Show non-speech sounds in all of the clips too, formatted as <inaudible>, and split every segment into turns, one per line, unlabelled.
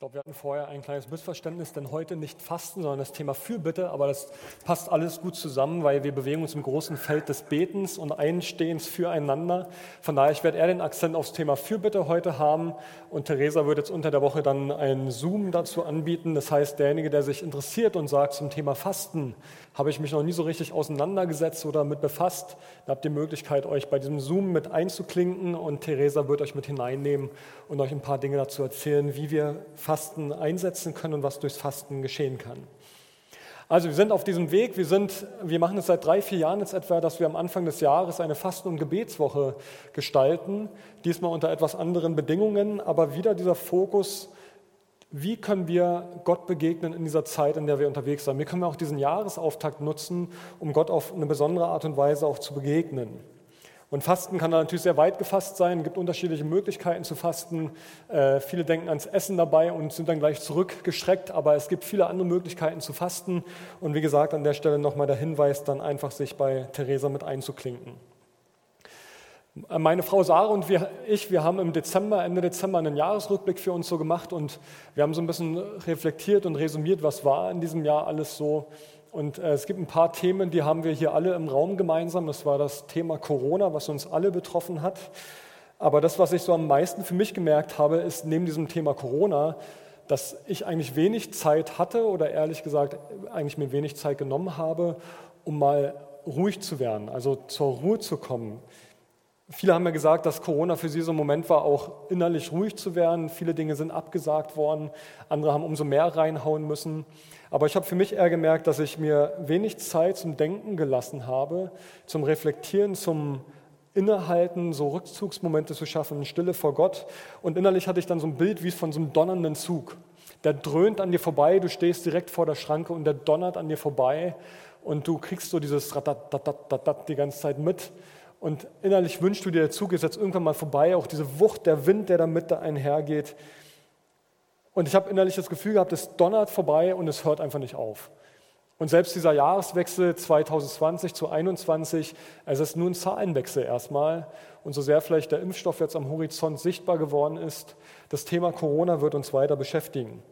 glaube, wir hatten vorher ein kleines Missverständnis, denn heute nicht Fasten, sondern das Thema Fürbitte, aber das passt alles gut zusammen, weil wir bewegen uns im großen Feld des Betens und Einstehens füreinander. Von daher, ich werde eher den Akzent aufs Thema Fürbitte heute haben und Theresa wird jetzt unter der Woche dann einen Zoom dazu anbieten. Das heißt, derjenige, der sich interessiert und sagt zum Thema Fasten, habe ich mich noch nie so richtig auseinandergesetzt oder mit befasst, da habt ihr die Möglichkeit, euch bei diesem Zoom mit einzuklinken und Theresa wird euch mit hineinnehmen und euch ein paar Dinge dazu erzählen, wie wir Fasten einsetzen können und was durchs Fasten geschehen kann. Also wir sind auf diesem Weg, wir, sind, wir machen es seit drei, vier Jahren jetzt etwa, dass wir am Anfang des Jahres eine Fasten- und Gebetswoche gestalten, diesmal unter etwas anderen Bedingungen, aber wieder dieser Fokus wie können wir Gott begegnen in dieser Zeit, in der wir unterwegs sind? Wie können wir auch diesen Jahresauftakt nutzen, um Gott auf eine besondere Art und Weise auch zu begegnen? Und Fasten kann natürlich sehr weit gefasst sein. Es gibt unterschiedliche Möglichkeiten zu fasten. Äh, viele denken ans Essen dabei und sind dann gleich zurückgeschreckt, aber es gibt viele andere Möglichkeiten zu fasten. Und wie gesagt, an der Stelle nochmal der Hinweis, dann einfach sich bei Theresa mit einzuklinken. Meine Frau Sarah und wir, ich, wir haben im Dezember, Ende Dezember einen Jahresrückblick für uns so gemacht und wir haben so ein bisschen reflektiert und resümiert, was war in diesem Jahr alles so. Und äh, es gibt ein paar Themen, die haben wir hier alle im Raum gemeinsam. Das war das Thema Corona, was uns alle betroffen hat. Aber das, was ich so am meisten für mich gemerkt habe, ist neben diesem Thema Corona, dass ich eigentlich wenig Zeit hatte oder ehrlich gesagt eigentlich mir wenig Zeit genommen habe, um mal ruhig zu werden, also zur Ruhe zu kommen. Viele haben ja gesagt, dass Corona für sie so ein Moment war, auch innerlich ruhig zu werden. Viele Dinge sind abgesagt worden, andere haben umso mehr reinhauen müssen. Aber ich habe für mich eher gemerkt, dass ich mir wenig Zeit zum Denken gelassen habe, zum Reflektieren, zum Innehalten, so Rückzugsmomente zu schaffen, Stille vor Gott. Und innerlich hatte ich dann so ein Bild wie von so einem donnernden Zug. Der dröhnt an dir vorbei, du stehst direkt vor der Schranke und der donnert an dir vorbei und du kriegst so dieses Ratatat die ganze Zeit mit. Und innerlich wünschst du dir, der Zug ist jetzt irgendwann mal vorbei, auch diese Wucht, der Wind, der da mit einhergeht. Und ich habe innerlich das Gefühl gehabt, es donnert vorbei und es hört einfach nicht auf. Und selbst dieser Jahreswechsel 2020 zu 2021, es ist nur ein Zahlenwechsel erstmal. Und so sehr vielleicht der Impfstoff jetzt am Horizont sichtbar geworden ist, das Thema Corona wird uns weiter beschäftigen.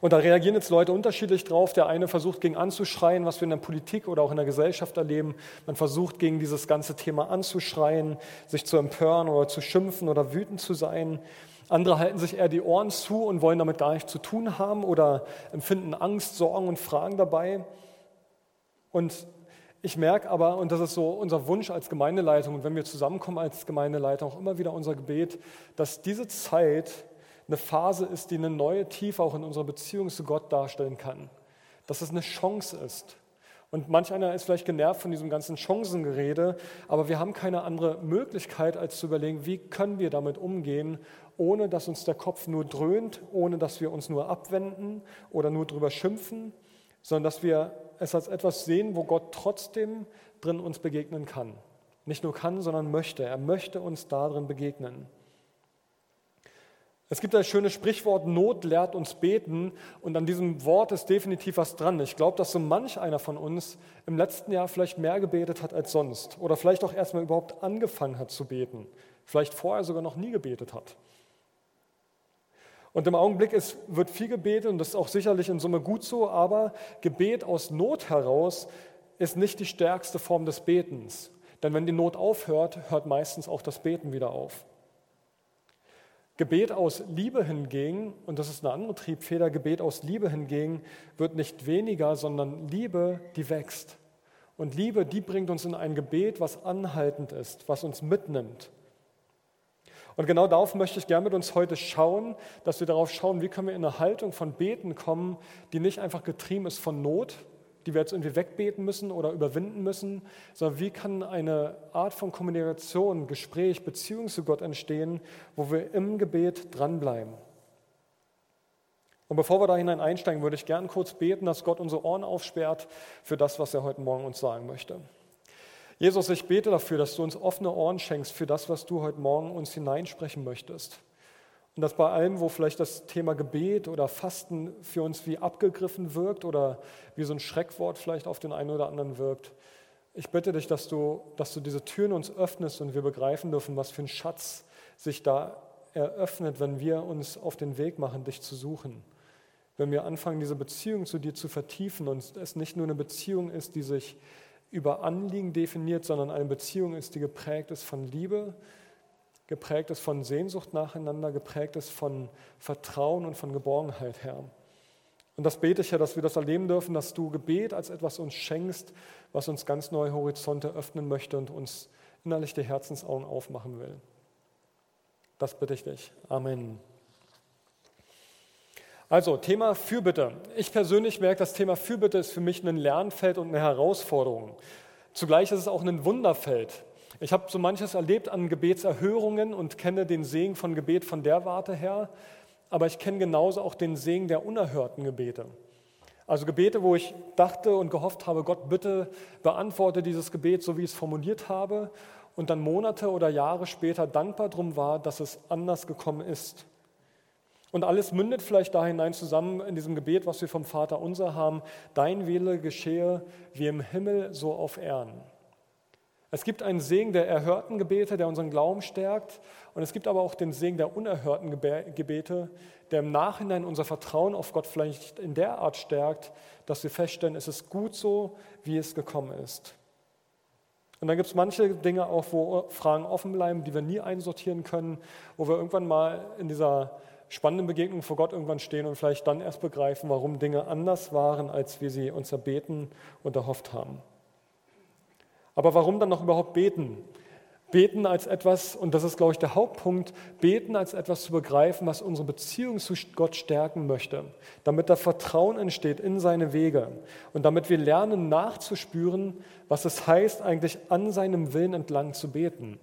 Und da reagieren jetzt Leute unterschiedlich drauf. Der eine versucht gegen anzuschreien, was wir in der Politik oder auch in der Gesellschaft erleben. Man versucht gegen dieses ganze Thema anzuschreien, sich zu empören oder zu schimpfen oder wütend zu sein. Andere halten sich eher die Ohren zu und wollen damit gar nichts zu tun haben oder empfinden Angst, Sorgen und Fragen dabei. Und ich merke aber, und das ist so unser Wunsch als Gemeindeleitung, und wenn wir zusammenkommen als Gemeindeleitung, auch immer wieder unser Gebet, dass diese Zeit eine Phase ist, die eine neue Tiefe auch in unserer Beziehung zu Gott darstellen kann. Dass es eine Chance ist. Und manch einer ist vielleicht genervt von diesem ganzen Chancengerede, aber wir haben keine andere Möglichkeit, als zu überlegen, wie können wir damit umgehen, ohne dass uns der Kopf nur dröhnt, ohne dass wir uns nur abwenden oder nur drüber schimpfen, sondern dass wir es als etwas sehen, wo Gott trotzdem drin uns begegnen kann. Nicht nur kann, sondern möchte. Er möchte uns darin begegnen. Es gibt das schöne Sprichwort, Not lehrt uns beten und an diesem Wort ist definitiv was dran. Ich glaube, dass so manch einer von uns im letzten Jahr vielleicht mehr gebetet hat als sonst oder vielleicht auch erstmal überhaupt angefangen hat zu beten, vielleicht vorher sogar noch nie gebetet hat. Und im Augenblick ist, wird viel gebetet und das ist auch sicherlich in Summe gut so, aber Gebet aus Not heraus ist nicht die stärkste Form des Betens. Denn wenn die Not aufhört, hört meistens auch das Beten wieder auf. Gebet aus Liebe hingegen, und das ist eine andere Triebfeder, Gebet aus Liebe hingegen wird nicht weniger, sondern Liebe, die wächst. Und Liebe, die bringt uns in ein Gebet, was anhaltend ist, was uns mitnimmt. Und genau darauf möchte ich gerne mit uns heute schauen, dass wir darauf schauen, wie können wir in eine Haltung von Beten kommen, die nicht einfach getrieben ist von Not, die wir jetzt irgendwie wegbeten müssen oder überwinden müssen, sondern wie kann eine Art von Kommunikation, Gespräch, Beziehung zu Gott entstehen, wo wir im Gebet dranbleiben. Und bevor wir da hinein einsteigen, würde ich gern kurz beten, dass Gott unsere Ohren aufsperrt für das, was er heute Morgen uns sagen möchte. Jesus, ich bete dafür, dass du uns offene Ohren schenkst für das, was du heute Morgen uns hineinsprechen möchtest. Und dass bei allem, wo vielleicht das Thema Gebet oder Fasten für uns wie abgegriffen wirkt oder wie so ein Schreckwort vielleicht auf den einen oder anderen wirkt, ich bitte dich, dass du, dass du diese Türen uns öffnest und wir begreifen dürfen, was für ein Schatz sich da eröffnet, wenn wir uns auf den Weg machen, dich zu suchen. Wenn wir anfangen, diese Beziehung zu dir zu vertiefen und es nicht nur eine Beziehung ist, die sich über Anliegen definiert, sondern eine Beziehung ist, die geprägt ist von Liebe, geprägt ist von Sehnsucht nacheinander, geprägt ist von Vertrauen und von Geborgenheit, Herr. Und das bete ich ja, dass wir das erleben dürfen, dass du Gebet als etwas uns schenkst, was uns ganz neue Horizonte öffnen möchte und uns innerlich die Herzensaugen aufmachen will. Das bitte ich dich. Amen. Also, Thema Fürbitte. Ich persönlich merke, das Thema Fürbitte ist für mich ein Lernfeld und eine Herausforderung. Zugleich ist es auch ein Wunderfeld. Ich habe so manches erlebt an Gebetserhörungen und kenne den Segen von Gebet von der Warte her aber ich kenne genauso auch den Segen der unerhörten Gebete. Also Gebete, wo ich dachte und gehofft habe, Gott bitte beantworte dieses Gebet, so wie ich es formuliert habe, und dann Monate oder Jahre später dankbar drum war, dass es anders gekommen ist. Und alles mündet vielleicht da hinein zusammen in diesem Gebet, was wir vom Vater unser haben, dein Wille geschehe wie im Himmel, so auf Erden. Es gibt einen Segen der erhörten Gebete, der unseren Glauben stärkt. Und es gibt aber auch den Segen der unerhörten Gebete, der im Nachhinein unser Vertrauen auf Gott vielleicht in der Art stärkt, dass wir feststellen, es ist gut so, wie es gekommen ist. Und dann gibt es manche Dinge auch, wo Fragen offen bleiben, die wir nie einsortieren können, wo wir irgendwann mal in dieser spannenden Begegnung vor Gott irgendwann stehen und vielleicht dann erst begreifen, warum Dinge anders waren, als wir sie uns erbeten und erhofft haben. Aber warum dann noch überhaupt beten? Beten als etwas, und das ist, glaube ich, der Hauptpunkt, beten als etwas zu begreifen, was unsere Beziehung zu Gott stärken möchte, damit da Vertrauen entsteht in seine Wege und damit wir lernen nachzuspüren, was es heißt, eigentlich an seinem Willen entlang zu beten.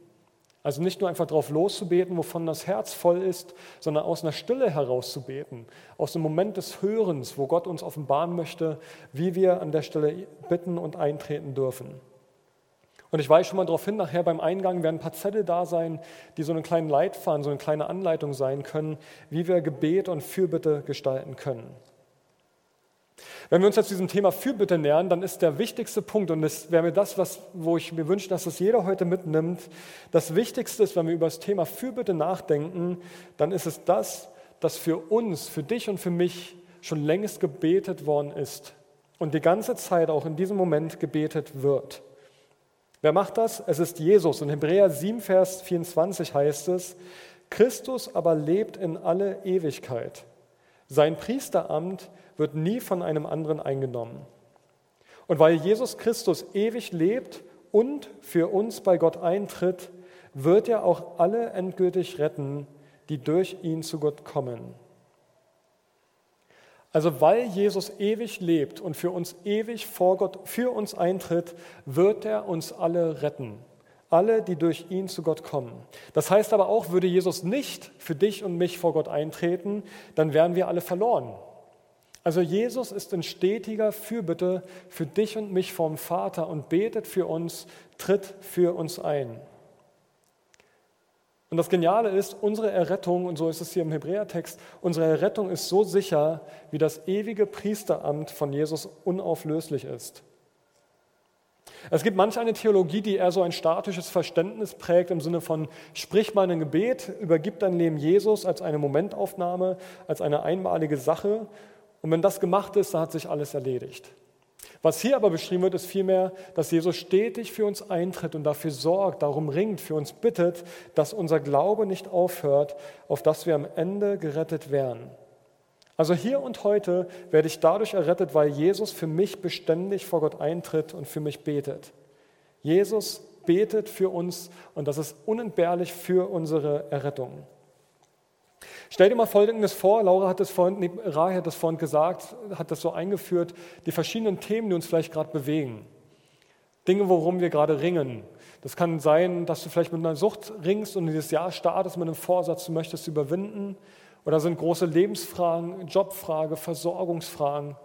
Also nicht nur einfach drauf loszubeten, wovon das Herz voll ist, sondern aus einer Stille heraus zu beten, aus dem Moment des Hörens, wo Gott uns offenbaren möchte, wie wir an der Stelle bitten und eintreten dürfen. Und ich weise schon mal darauf hin, nachher beim Eingang werden ein paar Zettel da sein, die so einen kleinen Leitfaden, so eine kleine Anleitung sein können, wie wir Gebet und Fürbitte gestalten können. Wenn wir uns jetzt diesem Thema Fürbitte nähern, dann ist der wichtigste Punkt, und das wäre mir das, was, wo ich mir wünsche, dass das jeder heute mitnimmt, das Wichtigste ist, wenn wir über das Thema Fürbitte nachdenken, dann ist es das, dass für uns, für dich und für mich schon längst gebetet worden ist und die ganze Zeit auch in diesem Moment gebetet wird. Wer macht das? Es ist Jesus. In Hebräer 7, Vers 24 heißt es, Christus aber lebt in alle Ewigkeit. Sein Priesteramt wird nie von einem anderen eingenommen. Und weil Jesus Christus ewig lebt und für uns bei Gott eintritt, wird er auch alle endgültig retten, die durch ihn zu Gott kommen. Also weil Jesus ewig lebt und für uns ewig vor Gott für uns eintritt, wird er uns alle retten. Alle, die durch ihn zu Gott kommen. Das heißt aber auch, würde Jesus nicht für dich und mich vor Gott eintreten, dann wären wir alle verloren. Also Jesus ist in stetiger Fürbitte für dich und mich vom Vater und betet für uns, tritt für uns ein. Und das Geniale ist, unsere Errettung, und so ist es hier im Hebräertext, unsere Errettung ist so sicher, wie das ewige Priesteramt von Jesus unauflöslich ist. Es gibt manch eine Theologie, die eher so ein statisches Verständnis prägt im Sinne von, sprich mal ein Gebet, übergib dein Leben Jesus als eine Momentaufnahme, als eine einmalige Sache. Und wenn das gemacht ist, dann hat sich alles erledigt. Was hier aber beschrieben wird, ist vielmehr, dass Jesus stetig für uns eintritt und dafür sorgt, darum ringt, für uns bittet, dass unser Glaube nicht aufhört, auf dass wir am Ende gerettet werden. Also hier und heute werde ich dadurch errettet, weil Jesus für mich beständig vor Gott eintritt und für mich betet. Jesus betet für uns und das ist unentbehrlich für unsere Errettung. Stell dir mal Folgendes vor, Laura hat es vorhin, nee, Rai hat das vorhin gesagt, hat das so eingeführt, die verschiedenen Themen, die uns vielleicht gerade bewegen. Dinge, worum wir gerade ringen. Das kann sein, dass du vielleicht mit einer Sucht ringst und dieses Jahr startest mit einem Vorsatz, du möchtest überwinden. Oder sind große Lebensfragen, Jobfrage, Versorgungsfragen.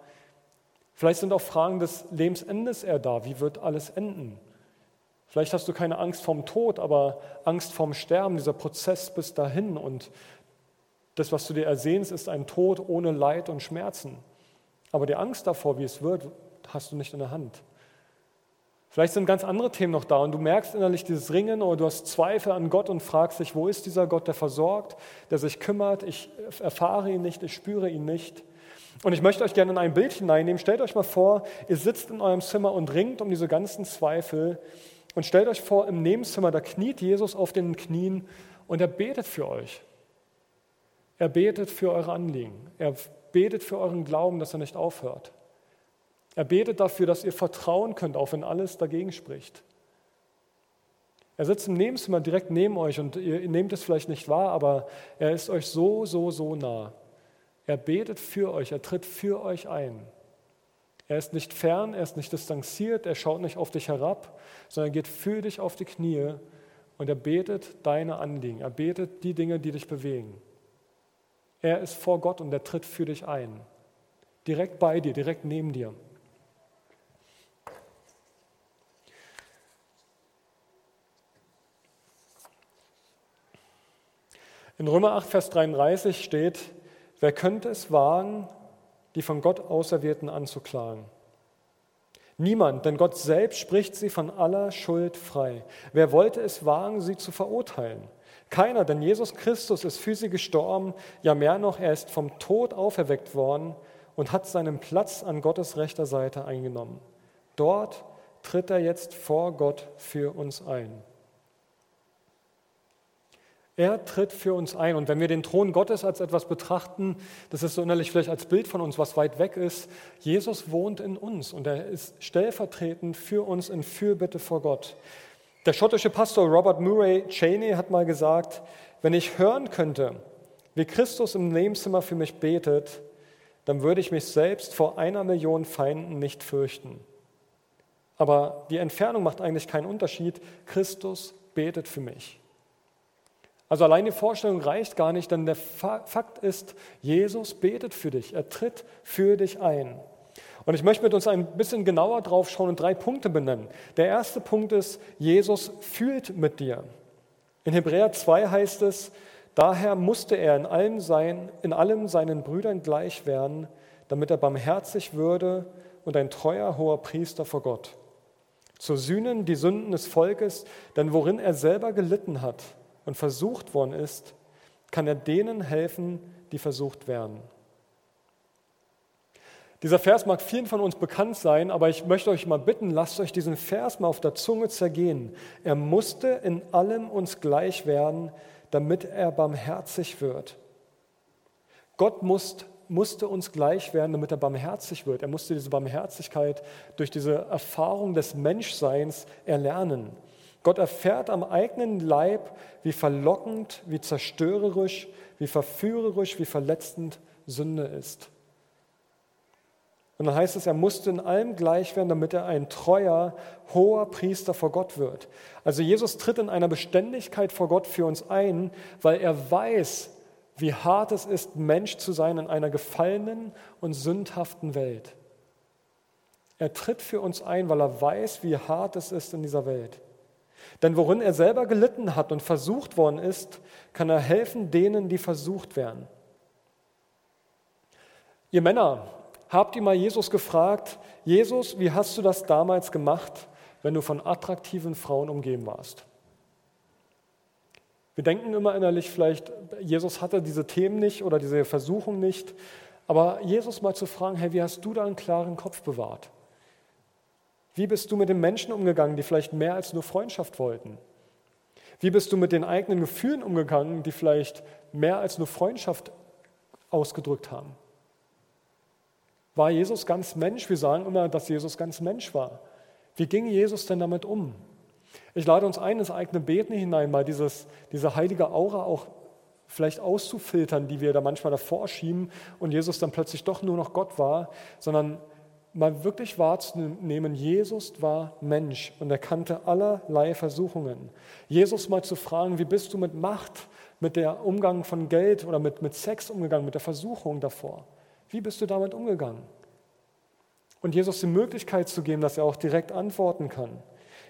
Vielleicht sind auch Fragen des Lebensendes eher da. Wie wird alles enden? Vielleicht hast du keine Angst vorm Tod, aber Angst vorm Sterben, dieser Prozess bis dahin. Und das, was du dir ersehnst, ist ein Tod ohne Leid und Schmerzen. Aber die Angst davor, wie es wird, hast du nicht in der Hand. Vielleicht sind ganz andere Themen noch da und du merkst innerlich dieses Ringen oder du hast Zweifel an Gott und fragst dich, wo ist dieser Gott, der versorgt, der sich kümmert? Ich erfahre ihn nicht, ich spüre ihn nicht. Und ich möchte euch gerne in ein Bild hineinnehmen. Stellt euch mal vor, ihr sitzt in eurem Zimmer und ringt um diese ganzen Zweifel. Und stellt euch vor, im Nebenzimmer, da kniet Jesus auf den Knien und er betet für euch. Er betet für eure Anliegen. Er betet für euren Glauben, dass er nicht aufhört. Er betet dafür, dass ihr vertrauen könnt, auch wenn alles dagegen spricht. Er sitzt im Nebenzimmer direkt neben euch und ihr nehmt es vielleicht nicht wahr, aber er ist euch so, so, so nah. Er betet für euch, er tritt für euch ein. Er ist nicht fern, er ist nicht distanziert, er schaut nicht auf dich herab, sondern er geht für dich auf die Knie und er betet deine Anliegen, er betet die Dinge, die dich bewegen. Er ist vor Gott und er tritt für dich ein. Direkt bei dir, direkt neben dir. In Römer 8, Vers 33 steht, wer könnte es wagen, die von Gott Auserwählten anzuklagen? Niemand, denn Gott selbst spricht sie von aller Schuld frei. Wer wollte es wagen, sie zu verurteilen? Keiner, denn Jesus Christus ist für sie gestorben, ja mehr noch, er ist vom Tod auferweckt worden und hat seinen Platz an Gottes rechter Seite eingenommen. Dort tritt er jetzt vor Gott für uns ein. Er tritt für uns ein. Und wenn wir den Thron Gottes als etwas betrachten, das ist so innerlich vielleicht als Bild von uns, was weit weg ist, Jesus wohnt in uns und er ist stellvertretend für uns in Fürbitte vor Gott. Der schottische Pastor Robert Murray Cheney hat mal gesagt, wenn ich hören könnte, wie Christus im Nebenzimmer für mich betet, dann würde ich mich selbst vor einer Million Feinden nicht fürchten. Aber die Entfernung macht eigentlich keinen Unterschied. Christus betet für mich. Also allein die Vorstellung reicht gar nicht, denn der Fakt ist, Jesus betet für dich, er tritt für dich ein. Und ich möchte mit uns ein bisschen genauer drauf schauen und drei Punkte benennen. Der erste Punkt ist, Jesus fühlt mit dir. In Hebräer 2 heißt es, daher musste er in allem, sein, in allem seinen Brüdern gleich werden, damit er barmherzig würde und ein treuer hoher Priester vor Gott. Zu sühnen die Sünden des Volkes, denn worin er selber gelitten hat, und versucht worden ist, kann er denen helfen, die versucht werden. Dieser Vers mag vielen von uns bekannt sein, aber ich möchte euch mal bitten, lasst euch diesen Vers mal auf der Zunge zergehen. Er musste in allem uns gleich werden, damit er barmherzig wird. Gott muss, musste uns gleich werden, damit er barmherzig wird. Er musste diese Barmherzigkeit durch diese Erfahrung des Menschseins erlernen. Gott erfährt am eigenen Leib, wie verlockend, wie zerstörerisch, wie verführerisch, wie verletzend Sünde ist. Und dann heißt es, er musste in allem gleich werden, damit er ein treuer, hoher Priester vor Gott wird. Also Jesus tritt in einer Beständigkeit vor Gott für uns ein, weil er weiß, wie hart es ist, Mensch zu sein in einer gefallenen und sündhaften Welt. Er tritt für uns ein, weil er weiß, wie hart es ist in dieser Welt. Denn worin er selber gelitten hat und versucht worden ist, kann er helfen denen, die versucht werden. Ihr Männer, habt ihr mal Jesus gefragt, Jesus, wie hast du das damals gemacht, wenn du von attraktiven Frauen umgeben warst? Wir denken immer innerlich vielleicht, Jesus hatte diese Themen nicht oder diese Versuchung nicht, aber Jesus mal zu fragen, hey, wie hast du da einen klaren Kopf bewahrt? Wie bist du mit den Menschen umgegangen, die vielleicht mehr als nur Freundschaft wollten? Wie bist du mit den eigenen Gefühlen umgegangen, die vielleicht mehr als nur Freundschaft ausgedrückt haben? War Jesus ganz Mensch? Wir sagen immer, dass Jesus ganz Mensch war. Wie ging Jesus denn damit um? Ich lade uns ein, ins eigene Beten hinein, mal dieses, diese heilige Aura auch vielleicht auszufiltern, die wir da manchmal davor schieben und Jesus dann plötzlich doch nur noch Gott war, sondern mal wirklich wahrzunehmen, Jesus war Mensch und er kannte allerlei Versuchungen. Jesus mal zu fragen, wie bist du mit Macht, mit der Umgang von Geld oder mit, mit Sex umgegangen, mit der Versuchung davor? Wie bist du damit umgegangen? Und Jesus die Möglichkeit zu geben, dass er auch direkt antworten kann.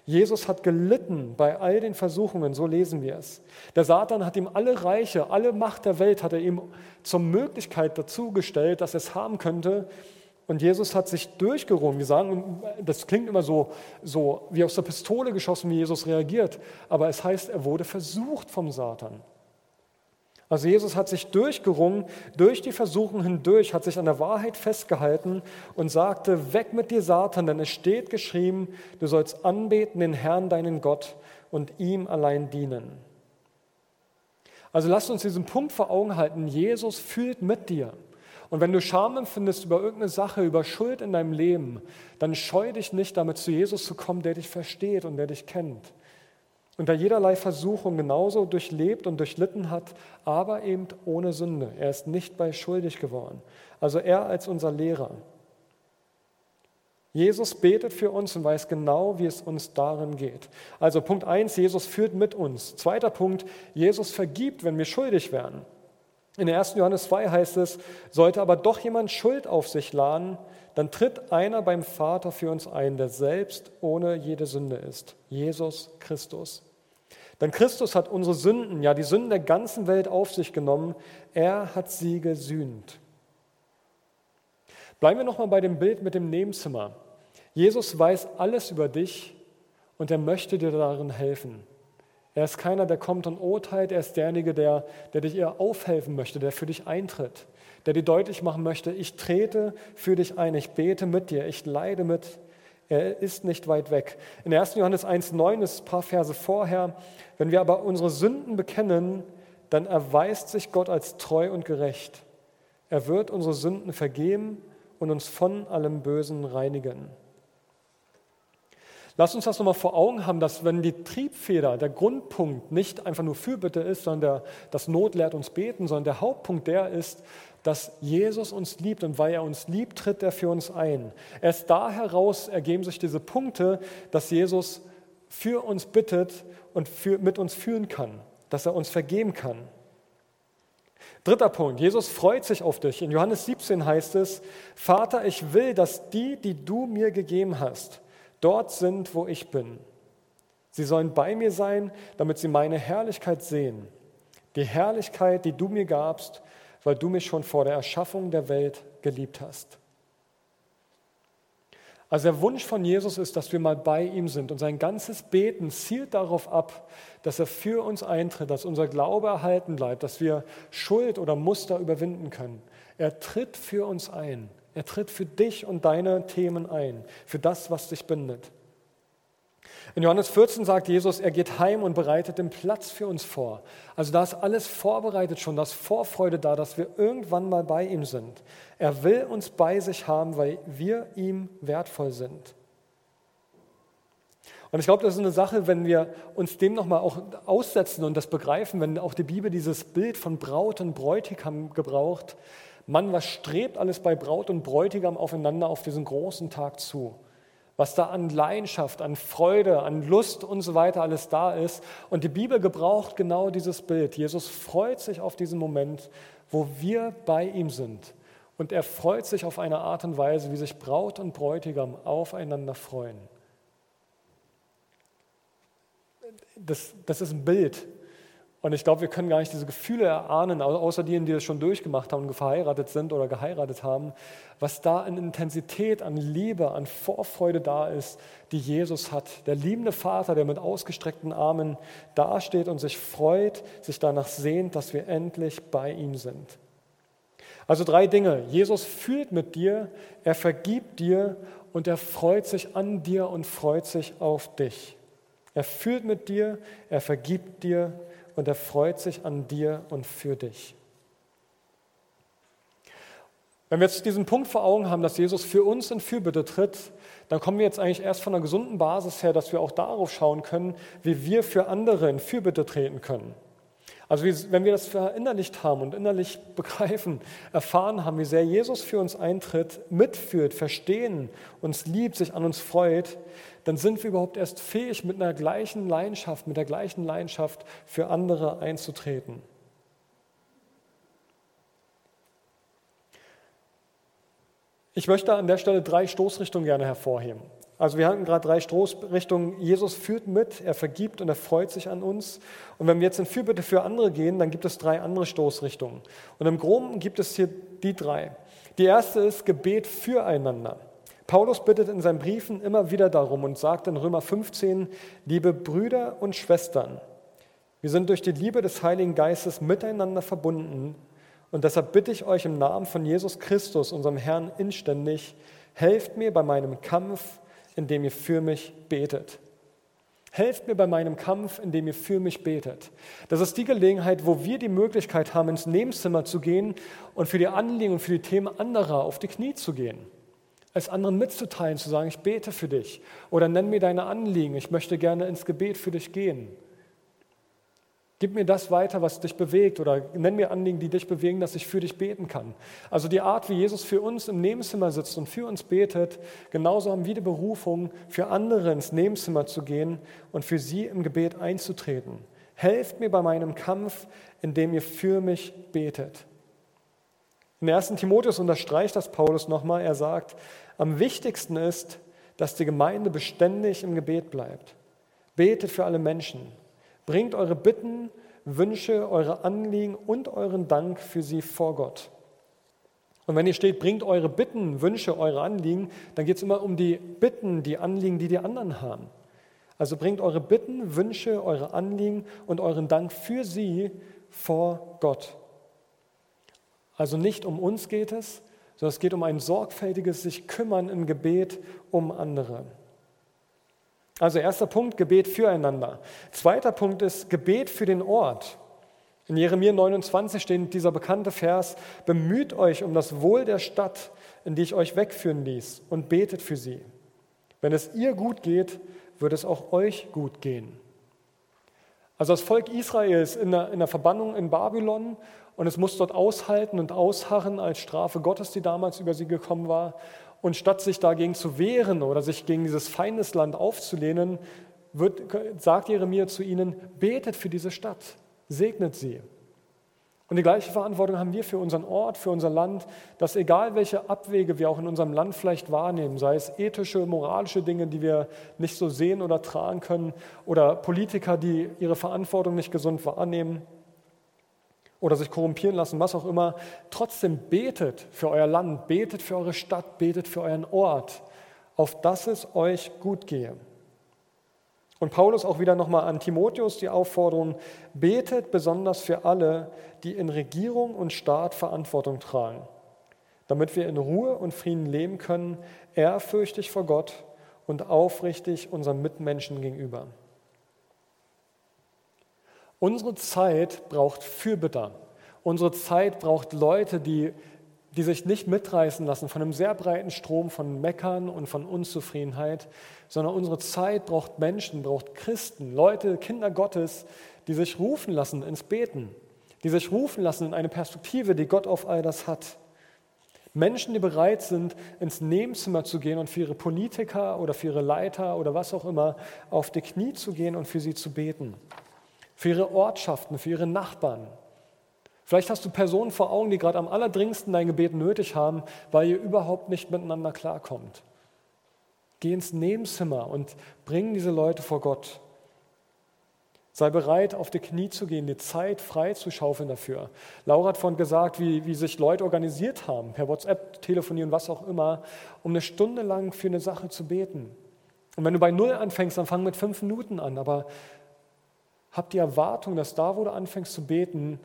Jesus hat gelitten bei all den Versuchungen, so lesen wir es. Der Satan hat ihm alle Reiche, alle Macht der Welt hat er ihm zur Möglichkeit dazu gestellt, dass er es haben könnte, Und Jesus hat sich durchgerungen. Wir sagen, das klingt immer so, so wie aus der Pistole geschossen, wie Jesus reagiert. Aber es heißt, er wurde versucht vom Satan. Also Jesus hat sich durchgerungen, durch die Versuchung hindurch, hat sich an der Wahrheit festgehalten und sagte, weg mit dir Satan, denn es steht geschrieben, du sollst anbeten den Herrn, deinen Gott, und ihm allein dienen. Also lasst uns diesen Punkt vor Augen halten, Jesus fühlt mit dir. Und wenn du Scham empfindest über irgendeine Sache, über Schuld in deinem Leben, dann scheu dich nicht, damit zu Jesus zu kommen, der dich versteht und der dich kennt. Und der jederlei Versuchung genauso durchlebt und durchlitten hat, aber eben ohne Sünde. Er ist nicht bei schuldig geworden. Also er als unser Lehrer. Jesus betet für uns und weiß genau, wie es uns darin geht. Also Punkt 1, Jesus führt mit uns. Zweiter Punkt, Jesus vergibt, wenn wir schuldig werden. In der 1. Johannes 2 heißt es, sollte aber doch jemand Schuld auf sich laden, dann tritt einer beim Vater für uns ein, der selbst ohne jede Sünde ist, Jesus Christus. Denn Christus hat unsere Sünden, ja die Sünden der ganzen Welt auf sich genommen, er hat sie gesühnt. Bleiben wir nochmal bei dem Bild mit dem Nebenzimmer. Jesus weiß alles über dich und er möchte dir darin helfen. Er ist keiner, der kommt und urteilt, er ist derjenige, der, der dich eher aufhelfen möchte, der für dich eintritt, der dir deutlich machen möchte, ich trete für dich ein, ich bete mit dir, ich leide mit. Er ist nicht weit weg. In 1. Johannes 1,9 ist ein paar Verse vorher, wenn wir aber unsere Sünden bekennen, dann erweist sich Gott als treu und gerecht. Er wird unsere Sünden vergeben und uns von allem Bösen reinigen. Lass uns das nochmal vor Augen haben, dass wenn die Triebfeder, der Grundpunkt nicht einfach nur Fürbitte ist, sondern der, das Not lehrt uns beten, sondern der Hauptpunkt der ist, dass Jesus uns liebt und weil er uns liebt, tritt er für uns ein. Erst da heraus ergeben sich diese Punkte, dass Jesus für uns bittet und für, mit uns führen kann, dass er uns vergeben kann. Dritter Punkt, Jesus freut sich auf dich. In Johannes 17 heißt es, Vater, ich will, dass die, die du mir gegeben hast, dort sind, wo ich bin. Sie sollen bei mir sein, damit sie meine Herrlichkeit sehen. Die Herrlichkeit, die du mir gabst, weil du mich schon vor der Erschaffung der Welt geliebt hast. Also der Wunsch von Jesus ist, dass wir mal bei ihm sind und sein ganzes Beten zielt darauf ab, dass er für uns eintritt, dass unser Glaube erhalten bleibt, dass wir Schuld oder Muster überwinden können. Er tritt für uns ein. Er tritt für dich und deine Themen ein, für das, was dich bindet. In Johannes 14 sagt Jesus, er geht heim und bereitet den Platz für uns vor. Also da ist alles vorbereitet schon, da ist Vorfreude da, dass wir irgendwann mal bei ihm sind. Er will uns bei sich haben, weil wir ihm wertvoll sind. Und ich glaube, das ist eine Sache, wenn wir uns dem nochmal auch aussetzen und das begreifen, wenn auch die Bibel dieses Bild von Braut und Bräutigam gebraucht, Mann, was strebt alles bei Braut und Bräutigam aufeinander auf diesen großen Tag zu? Was da an Leidenschaft, an Freude, an Lust und so weiter alles da ist. Und die Bibel gebraucht genau dieses Bild. Jesus freut sich auf diesen Moment, wo wir bei ihm sind. Und er freut sich auf eine Art und Weise, wie sich Braut und Bräutigam aufeinander freuen. Das, das ist ein Bild, und ich glaube, wir können gar nicht diese Gefühle erahnen, außer denen, die das schon durchgemacht haben und verheiratet sind oder geheiratet haben, was da an Intensität, an Liebe, an Vorfreude da ist, die Jesus hat. Der liebende Vater, der mit ausgestreckten Armen dasteht und sich freut, sich danach sehnt, dass wir endlich bei ihm sind. Also drei Dinge. Jesus fühlt mit dir, er vergibt dir und er freut sich an dir und freut sich auf dich. Er fühlt mit dir, er vergibt dir und er freut sich an dir und für dich. Wenn wir jetzt diesen Punkt vor Augen haben, dass Jesus für uns in Fürbitte tritt, dann kommen wir jetzt eigentlich erst von einer gesunden Basis her, dass wir auch darauf schauen können, wie wir für andere in Fürbitte treten können. Also wenn wir das verinnerlicht haben und innerlich <laughs> begreifen, erfahren haben, wie sehr Jesus für uns eintritt, mitführt, verstehen, uns liebt, sich an uns freut, dann sind wir überhaupt erst fähig, mit einer gleichen Leidenschaft, mit der gleichen Leidenschaft für andere einzutreten. Ich möchte an der Stelle drei Stoßrichtungen gerne hervorheben. Also wir hatten gerade drei Stoßrichtungen. Jesus führt mit, er vergibt und er freut sich an uns. Und wenn wir jetzt in Fürbitte für andere gehen, dann gibt es drei andere Stoßrichtungen. Und im Groben gibt es hier die drei. Die erste ist Gebet füreinander. Paulus bittet in seinen Briefen immer wieder darum und sagt in Römer 15, liebe Brüder und Schwestern, wir sind durch die Liebe des Heiligen Geistes miteinander verbunden und deshalb bitte ich euch im Namen von Jesus Christus, unserem Herrn, inständig, helft mir bei meinem Kampf, indem ihr für mich betet. Helft mir bei meinem Kampf, indem ihr für mich betet. Das ist die Gelegenheit, wo wir die Möglichkeit haben, ins Nebenzimmer zu gehen und für die Anliegen und für die Themen anderer auf die Knie zu gehen. Es anderen mitzuteilen, zu sagen, ich bete für dich. Oder nenn mir deine Anliegen, ich möchte gerne ins Gebet für dich gehen. Gib mir das weiter, was dich bewegt oder nenn mir Anliegen, die dich bewegen, dass ich für dich beten kann. Also die Art, wie Jesus für uns im Nebenzimmer sitzt und für uns betet, genauso haben wir die Berufung, für andere ins Nebenzimmer zu gehen und für sie im Gebet einzutreten. Helft mir bei meinem Kampf, indem ihr für mich betet. In 1. Timotheus unterstreicht das Paulus nochmal. Er sagt, am wichtigsten ist, dass die Gemeinde beständig im Gebet bleibt. Betet für alle Menschen. Bringt eure Bitten, Wünsche, eure Anliegen und euren Dank für sie vor Gott. Und wenn ihr steht, bringt eure Bitten, Wünsche, eure Anliegen, dann geht es immer um die Bitten, die Anliegen, die die anderen haben. Also bringt eure Bitten, Wünsche, eure Anliegen und euren Dank für sie vor Gott. Also nicht um uns geht es, sondern es geht um ein sorgfältiges sich kümmern im Gebet um andere. Also erster Punkt, Gebet füreinander. Zweiter Punkt ist Gebet für den Ort. In Jeremia 29 steht dieser bekannte Vers, bemüht euch um das Wohl der Stadt, in die ich euch wegführen ließ, und betet für sie. Wenn es ihr gut geht, wird es auch euch gut gehen. Also das Volk Israel ist in der, in der Verbannung in Babylon und es muss dort aushalten und ausharren als Strafe Gottes, die damals über sie gekommen war. Und statt sich dagegen zu wehren oder sich gegen dieses Feindesland aufzulehnen, wird, sagt Jeremia zu ihnen, betet für diese Stadt, segnet sie. Und die gleiche Verantwortung haben wir für unseren Ort, für unser Land, dass egal welche Abwege wir auch in unserem Land vielleicht wahrnehmen, sei es ethische, moralische Dinge, die wir nicht so sehen oder tragen können, oder Politiker, die ihre Verantwortung nicht gesund wahrnehmen, oder sich korrumpieren lassen, was auch immer. Trotzdem betet für euer Land, betet für eure Stadt, betet für euren Ort, auf dass es euch gut gehe. Und Paulus auch wieder nochmal an Timotheus die Aufforderung, betet besonders für alle, die in Regierung und Staat Verantwortung tragen, damit wir in Ruhe und Frieden leben können, ehrfürchtig vor Gott und aufrichtig unseren Mitmenschen gegenüber. Unsere Zeit braucht Fürbitter. Unsere Zeit braucht Leute, die, die sich nicht mitreißen lassen von einem sehr breiten Strom von Meckern und von Unzufriedenheit, sondern unsere Zeit braucht Menschen, braucht Christen, Leute, Kinder Gottes, die sich rufen lassen ins Beten, die sich rufen lassen in eine Perspektive, die Gott auf all das hat. Menschen, die bereit sind, ins Nebenzimmer zu gehen und für ihre Politiker oder für ihre Leiter oder was auch immer auf die Knie zu gehen und für sie zu beten für ihre Ortschaften, für ihre Nachbarn. Vielleicht hast du Personen vor Augen, die gerade am allerdringendsten dein Gebet nötig haben, weil ihr überhaupt nicht miteinander klarkommt. Geh ins Nebenzimmer und bring diese Leute vor Gott. Sei bereit, auf die Knie zu gehen, die Zeit frei zu schaufeln dafür. Laura hat vorhin gesagt, wie, wie sich Leute organisiert haben, per WhatsApp, telefonieren, was auch immer, um eine Stunde lang für eine Sache zu beten. Und wenn du bei Null anfängst, dann fang mit fünf Minuten an, aber hab die Erwartung, dass da, wo du anfängst zu beten,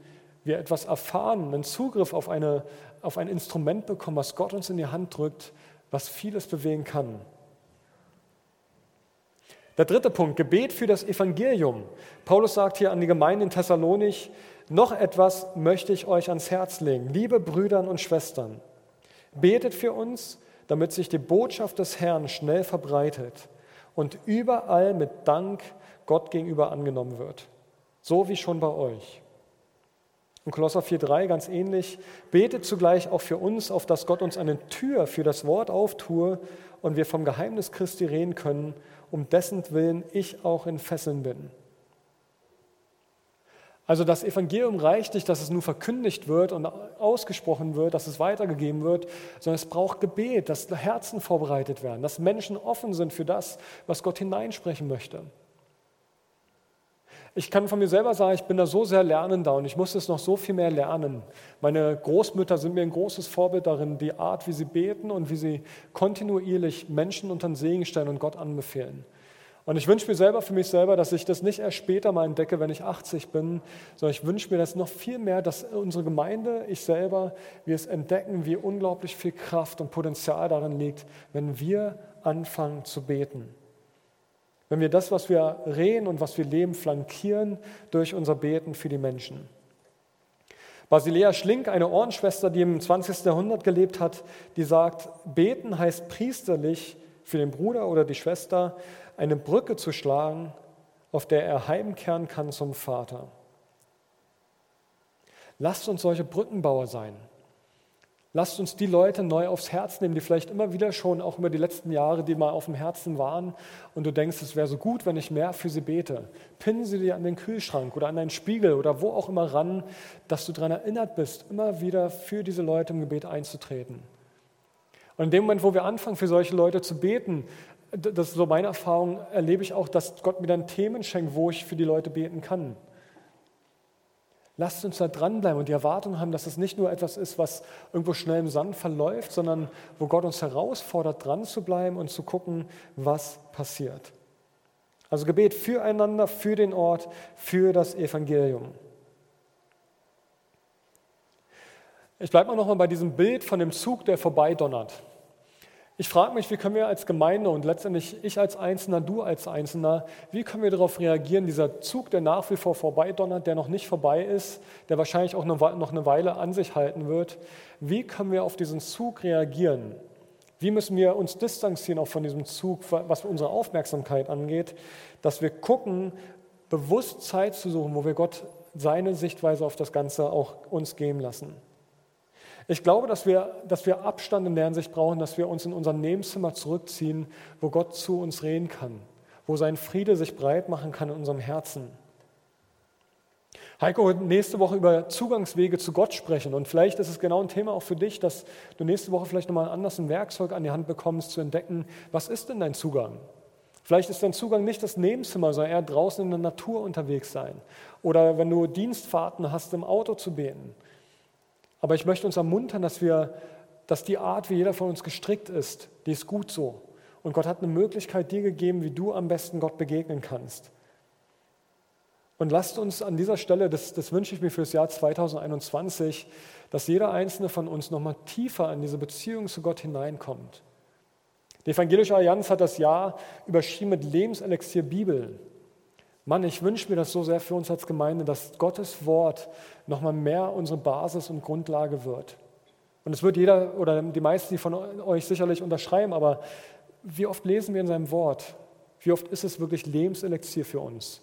wir etwas erfahren, einen Zugriff auf, eine, auf ein Instrument bekommen, was Gott uns in die Hand drückt, was vieles bewegen kann. Der dritte Punkt, Gebet für das Evangelium. Paulus sagt hier an die Gemeinde in Thessalonich, noch etwas möchte ich euch ans Herz legen. Liebe Brüder und Schwestern, betet für uns, damit sich die Botschaft des Herrn schnell verbreitet und überall mit Dank Gott gegenüber angenommen wird. So wie schon bei euch. Und Kolosser 4,3 ganz ähnlich. Betet zugleich auch für uns, auf dass Gott uns eine Tür für das Wort auftue und wir vom Geheimnis Christi reden können, um dessen Willen ich auch in Fesseln bin. Also das Evangelium reicht nicht, dass es nur verkündigt wird und ausgesprochen wird, dass es weitergegeben wird, sondern es braucht Gebet, dass Herzen vorbereitet werden, dass Menschen offen sind für das, was Gott hineinsprechen möchte. Ich kann von mir selber sagen, ich bin da so sehr lernender und ich muss es noch so viel mehr lernen. Meine Großmütter sind mir ein großes Vorbild darin, die Art, wie sie beten und wie sie kontinuierlich Menschen unter den Segen stellen und Gott anbefehlen. Und ich wünsche mir selber für mich selber, dass ich das nicht erst später mal entdecke, wenn ich 80 bin, sondern ich wünsche mir das noch viel mehr, dass unsere Gemeinde, ich selber, wir es entdecken, wie unglaublich viel Kraft und Potenzial darin liegt, wenn wir anfangen zu beten. Wenn wir das, was wir reden und was wir leben, flankieren durch unser Beten für die Menschen. Basilea Schlink, eine Ordensschwester, die im 20. Jahrhundert gelebt hat, die sagt, beten heißt priesterlich für den Bruder oder die Schwester eine Brücke zu schlagen, auf der er heimkehren kann zum Vater. Lasst uns solche Brückenbauer sein. Lasst uns die Leute neu aufs Herz nehmen, die vielleicht immer wieder schon, auch über die letzten Jahre, die mal auf dem Herzen waren und du denkst, es wäre so gut, wenn ich mehr für sie bete. Pinnen sie dir an den Kühlschrank oder an deinen Spiegel oder wo auch immer ran, dass du daran erinnert bist, immer wieder für diese Leute im Gebet einzutreten. Und in dem Moment, wo wir anfangen, für solche Leute zu beten, das ist so meine Erfahrung, erlebe ich auch, dass Gott mir dann Themen schenkt, wo ich für die Leute beten kann. Lasst uns da dranbleiben und die Erwartung haben, dass es nicht nur etwas ist, was irgendwo schnell im Sand verläuft, sondern wo Gott uns herausfordert, dran zu bleiben und zu gucken, was passiert. Also Gebet füreinander, für den Ort, für das Evangelium. Ich bleibe mal nochmal bei diesem Bild von dem Zug, der vorbeidonnert. Ich frage mich, wie können wir als Gemeinde und letztendlich ich als Einzelner, du als Einzelner, wie können wir darauf reagieren, dieser Zug, der nach wie vor vorbeidonnert, der noch nicht vorbei ist, der wahrscheinlich auch noch eine Weile an sich halten wird, wie können wir auf diesen Zug reagieren? Wie müssen wir uns distanzieren auch von diesem Zug, was unsere Aufmerksamkeit angeht, dass wir gucken, bewusst Zeit zu suchen, wo wir Gott seine Sichtweise auf das Ganze auch uns geben lassen. Ich glaube, dass wir, dass wir Abstand in der Hinsicht brauchen, dass wir uns in unser Nebenzimmer zurückziehen, wo Gott zu uns reden kann, wo sein Friede sich breit machen kann in unserem Herzen. Heiko wird nächste Woche über Zugangswege zu Gott sprechen und vielleicht ist es genau ein Thema auch für dich, dass du nächste Woche vielleicht nochmal anders ein Werkzeug an die Hand bekommst, zu entdecken, was ist denn dein Zugang? Vielleicht ist dein Zugang nicht das Nebenzimmer, sondern eher draußen in der Natur unterwegs sein. Oder wenn du Dienstfahrten hast, im Auto zu beten. Aber ich möchte uns ermuntern, dass wir, dass die Art, wie jeder von uns gestrickt ist, die ist gut so. Und Gott hat eine Möglichkeit dir gegeben, wie du am besten Gott begegnen kannst. Und lasst uns an dieser Stelle, das, das wünsche ich mir für das Jahr 2021, dass jeder einzelne von uns nochmal tiefer in diese Beziehung zu Gott hineinkommt. Die Evangelische Allianz hat das Jahr überschrieben mit Lebenselixier Bibel. Mann, ich wünsche mir das so sehr für uns als Gemeinde, dass Gottes Wort nochmal mehr unsere Basis und Grundlage wird. Und es wird jeder oder die meisten, die von euch sicherlich unterschreiben, aber wie oft lesen wir in seinem Wort? Wie oft ist es wirklich Lebenselixier für uns?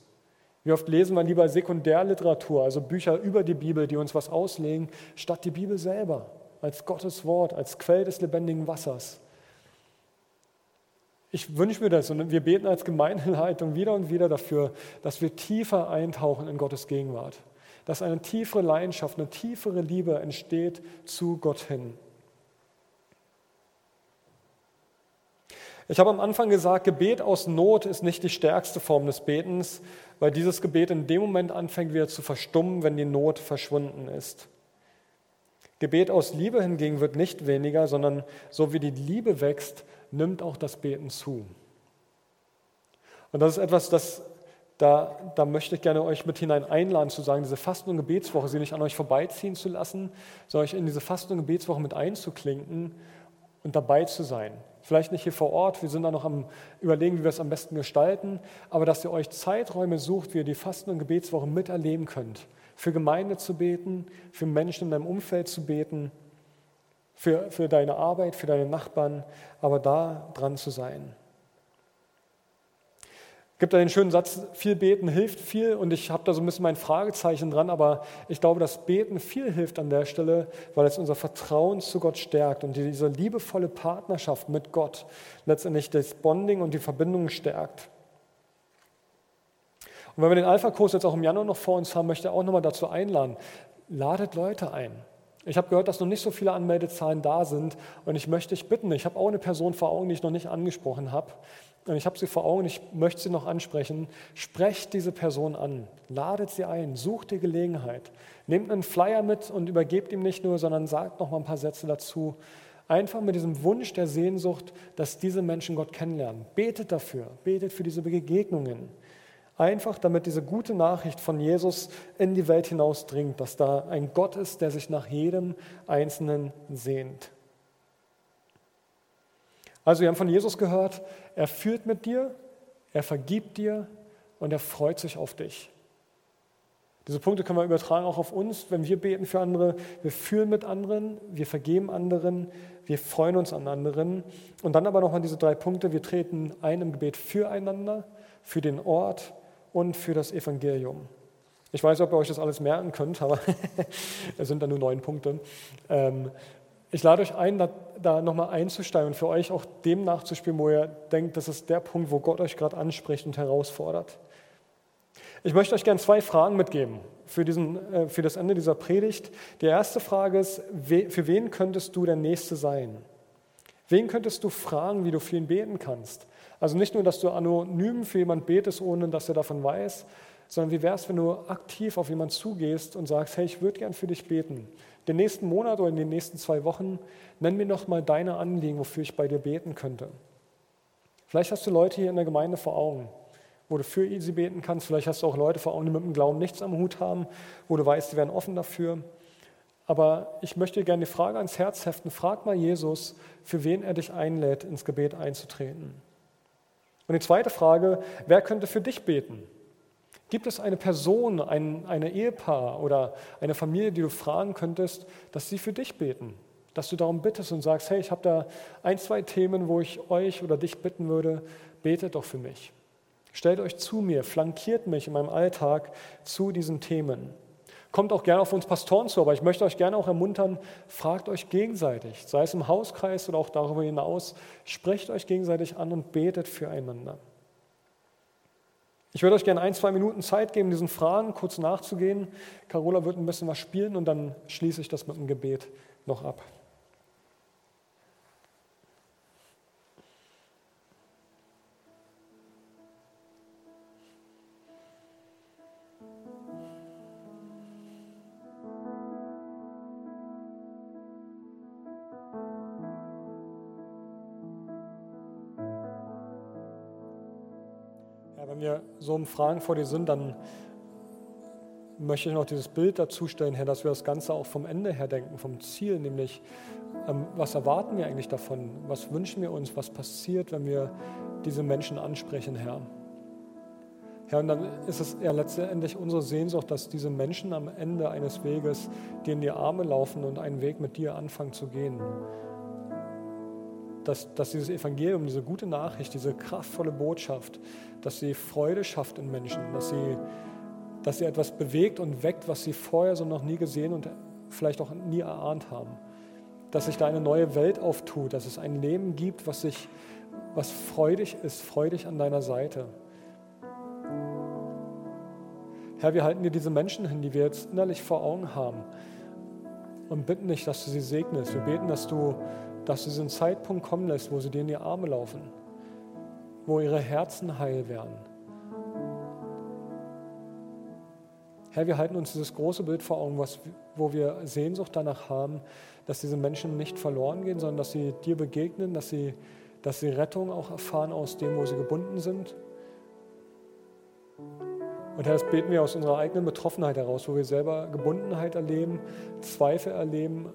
Wie oft lesen wir lieber Sekundärliteratur, also Bücher über die Bibel, die uns was auslegen, statt die Bibel selber als Gottes Wort, als Quell des lebendigen Wassers? Ich wünsche mir das und wir beten als Gemeindeleitung wieder und wieder dafür, dass wir tiefer eintauchen in Gottes Gegenwart. Dass eine tiefere Leidenschaft, eine tiefere Liebe entsteht zu Gott hin. Ich habe am Anfang gesagt, Gebet aus Not ist nicht die stärkste Form des Betens, weil dieses Gebet in dem Moment anfängt wieder zu verstummen, wenn die Not verschwunden ist. Gebet aus Liebe hingegen wird nicht weniger, sondern so wie die Liebe wächst, nimmt auch das Beten zu. Und das ist etwas, das, da, da möchte ich gerne euch mit hinein einladen, zu sagen, diese Fasten- und Gebetswoche, sie nicht an euch vorbeiziehen zu lassen, sondern euch in diese Fasten- und Gebetswoche mit einzuklinken und dabei zu sein. Vielleicht nicht hier vor Ort, wir sind da noch am Überlegen, wie wir es am besten gestalten, aber dass ihr euch Zeiträume sucht, wie ihr die Fasten- und Gebetswoche miterleben könnt. Für Gemeinde zu beten, für Menschen in deinem Umfeld zu beten für, für deine Arbeit, für deine Nachbarn, aber da dran zu sein. Es gibt da den schönen Satz, viel beten hilft viel und ich habe da so ein bisschen mein Fragezeichen dran, aber ich glaube, dass Beten viel hilft an der Stelle, weil es unser Vertrauen zu Gott stärkt und diese liebevolle Partnerschaft mit Gott letztendlich das Bonding und die Verbindung stärkt. Und wenn wir den Alpha-Kurs jetzt auch im Januar noch vor uns haben, möchte ich auch nochmal dazu einladen, ladet Leute ein. Ich habe gehört, dass noch nicht so viele Anmeldezahlen da sind und ich möchte dich bitten, ich habe auch eine Person vor Augen, die ich noch nicht angesprochen habe. Und ich habe sie vor Augen, ich möchte sie noch ansprechen. Sprecht diese Person an, ladet sie ein, sucht die Gelegenheit. Nehmt einen Flyer mit und übergebt ihm nicht nur, sondern sagt noch mal ein paar Sätze dazu. Einfach mit diesem Wunsch der Sehnsucht, dass diese Menschen Gott kennenlernen. Betet dafür, betet für diese Begegnungen. Einfach damit diese gute Nachricht von Jesus in die Welt hinausdringt, dass da ein Gott ist, der sich nach jedem Einzelnen sehnt. Also wir haben von Jesus gehört, er führt mit dir, er vergibt dir und er freut sich auf dich. Diese Punkte können wir übertragen auch auf uns, wenn wir beten für andere. Wir fühlen mit anderen, wir vergeben anderen, wir freuen uns an anderen. Und dann aber nochmal diese drei Punkte. Wir treten ein im Gebet füreinander, für den Ort und für das Evangelium. Ich weiß ob ihr euch das alles merken könnt, aber <laughs> es sind dann nur neun Punkte. Ähm, ich lade euch ein, da, da nochmal einzusteigen und für euch auch dem nachzuspielen, wo ihr denkt, das ist der Punkt, wo Gott euch gerade anspricht und herausfordert. Ich möchte euch gerne zwei Fragen mitgeben für, diesen, äh, für das Ende dieser Predigt. Die erste Frage ist, für wen könntest du der Nächste sein? Wen könntest du fragen, wie du für ihn beten kannst? Also nicht nur, dass du anonym für jemanden betest, ohne dass er davon weiß, sondern wie wäre es, wenn du aktiv auf jemanden zugehst und sagst, hey, ich würde gern für dich beten den nächsten Monat oder in den nächsten zwei Wochen, nenn mir noch mal deine Anliegen, wofür ich bei dir beten könnte. Vielleicht hast du Leute hier in der Gemeinde vor Augen, wo du für sie beten kannst. Vielleicht hast du auch Leute vor Augen, die mit dem Glauben nichts am Hut haben, wo du weißt, sie werden offen dafür. Aber ich möchte dir gerne die Frage ans Herz heften. Frag mal Jesus, für wen er dich einlädt, ins Gebet einzutreten. Und die zweite Frage, wer könnte für dich beten? Gibt es eine Person, ein eine Ehepaar oder eine Familie, die du fragen könntest, dass sie für dich beten? Dass du darum bittest und sagst, hey, ich habe da ein, zwei Themen, wo ich euch oder dich bitten würde, betet doch für mich. Stellt euch zu mir, flankiert mich in meinem Alltag zu diesen Themen. Kommt auch gerne auf uns Pastoren zu, aber ich möchte euch gerne auch ermuntern, fragt euch gegenseitig, sei es im Hauskreis oder auch darüber hinaus, sprecht euch gegenseitig an und betet füreinander. Ich würde euch gerne ein, zwei Minuten Zeit geben, diesen Fragen kurz nachzugehen. Carola wird ein bisschen was spielen und dann schließe ich das mit dem Gebet noch ab. Wir so um Fragen vor dir sind, dann möchte ich noch dieses Bild dazu stellen, Herr, dass wir das Ganze auch vom Ende her denken, vom Ziel, nämlich ähm, was erwarten wir eigentlich davon? Was wünschen wir uns? Was passiert, wenn wir diese Menschen ansprechen, Herr? Herr, und dann ist es ja letztendlich unsere Sehnsucht, dass diese Menschen am Ende eines Weges dir in die Arme laufen und einen Weg mit dir anfangen zu gehen dass, dass dieses Evangelium, diese gute Nachricht, diese kraftvolle Botschaft, dass sie Freude schafft in Menschen, dass sie, dass sie etwas bewegt und weckt, was sie vorher so noch nie gesehen und vielleicht auch nie erahnt haben. Dass sich da eine neue Welt auftut, dass es ein Leben gibt, was, sich, was freudig ist, freudig an deiner Seite. Herr, wir halten dir diese Menschen hin, die wir jetzt innerlich vor Augen haben und bitten dich, dass du sie segnest. Wir beten, dass du dass du diesen Zeitpunkt kommen lässt, wo sie dir in die Arme laufen, wo ihre Herzen heil werden. Herr, wir halten uns dieses große Bild vor Augen, was, wo wir Sehnsucht danach haben, dass diese Menschen nicht verloren gehen, sondern dass sie dir begegnen, dass sie, dass sie Rettung auch erfahren aus dem, wo sie gebunden sind. Und Herr, das beten wir aus unserer eigenen Betroffenheit heraus, wo wir selber Gebundenheit erleben, Zweifel erleben,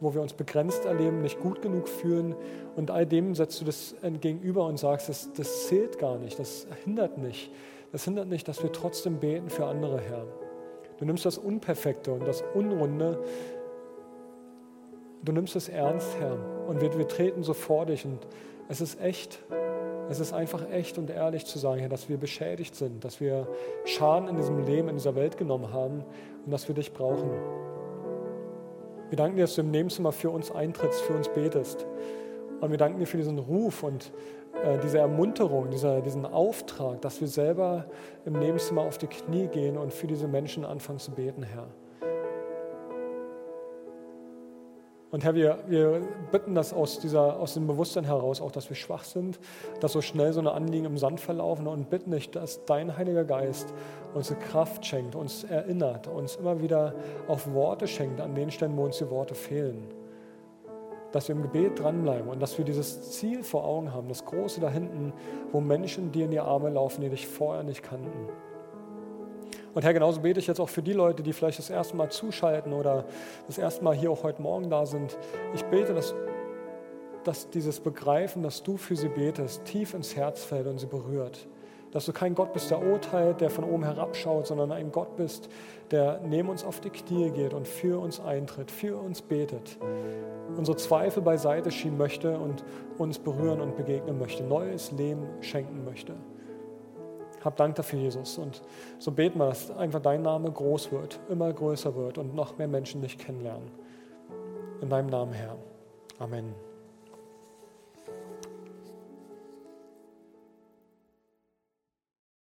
wo wir uns begrenzt erleben, nicht gut genug fühlen. Und all dem setzt du das gegenüber und sagst, das, das zählt gar nicht, das hindert nicht. Das hindert nicht, dass wir trotzdem beten für andere, Herr. Du nimmst das Unperfekte und das Unrunde, du nimmst es ernst, Herr. Und wir, wir treten so vor dich. Und es ist echt, es ist einfach echt und ehrlich zu sagen, Herr, dass wir beschädigt sind, dass wir Schaden in diesem Leben, in dieser Welt genommen haben und dass wir dich brauchen. Wir danken dir, dass du im Nebenzimmer für uns eintrittst, für uns betest. Und wir danken dir für diesen Ruf und äh, diese Ermunterung, dieser, diesen Auftrag, dass wir selber im Nebenzimmer auf die Knie gehen und für diese Menschen anfangen zu beten, Herr. Und Herr, wir, wir bitten das aus, dieser, aus dem Bewusstsein heraus, auch dass wir schwach sind, dass so schnell so eine Anliegen im Sand verlaufen und bitten dich, dass dein Heiliger Geist uns Kraft schenkt, uns erinnert, uns immer wieder auf Worte schenkt, an den Stellen, wo uns die Worte fehlen. Dass wir im Gebet dranbleiben und dass wir dieses Ziel vor Augen haben, das Große da hinten, wo Menschen dir in die Arme laufen, die dich vorher nicht kannten. Und Herr, genauso bete ich jetzt auch für die Leute, die vielleicht das erste Mal zuschalten oder das erste Mal hier auch heute Morgen da sind. Ich bete, dass, dass dieses Begreifen, dass du für sie betest, tief ins Herz fällt und sie berührt. Dass du kein Gott bist, der urteilt, der von oben herabschaut, sondern ein Gott bist, der neben uns auf die Knie geht und für uns eintritt, für uns betet, unsere Zweifel beiseite schieben möchte und uns berühren und begegnen möchte, neues Leben schenken möchte. Hab Dank dafür, Jesus. Und so beten wir, dass einfach dein Name groß wird, immer größer wird und noch mehr Menschen dich kennenlernen. In deinem Namen, Herr. Amen.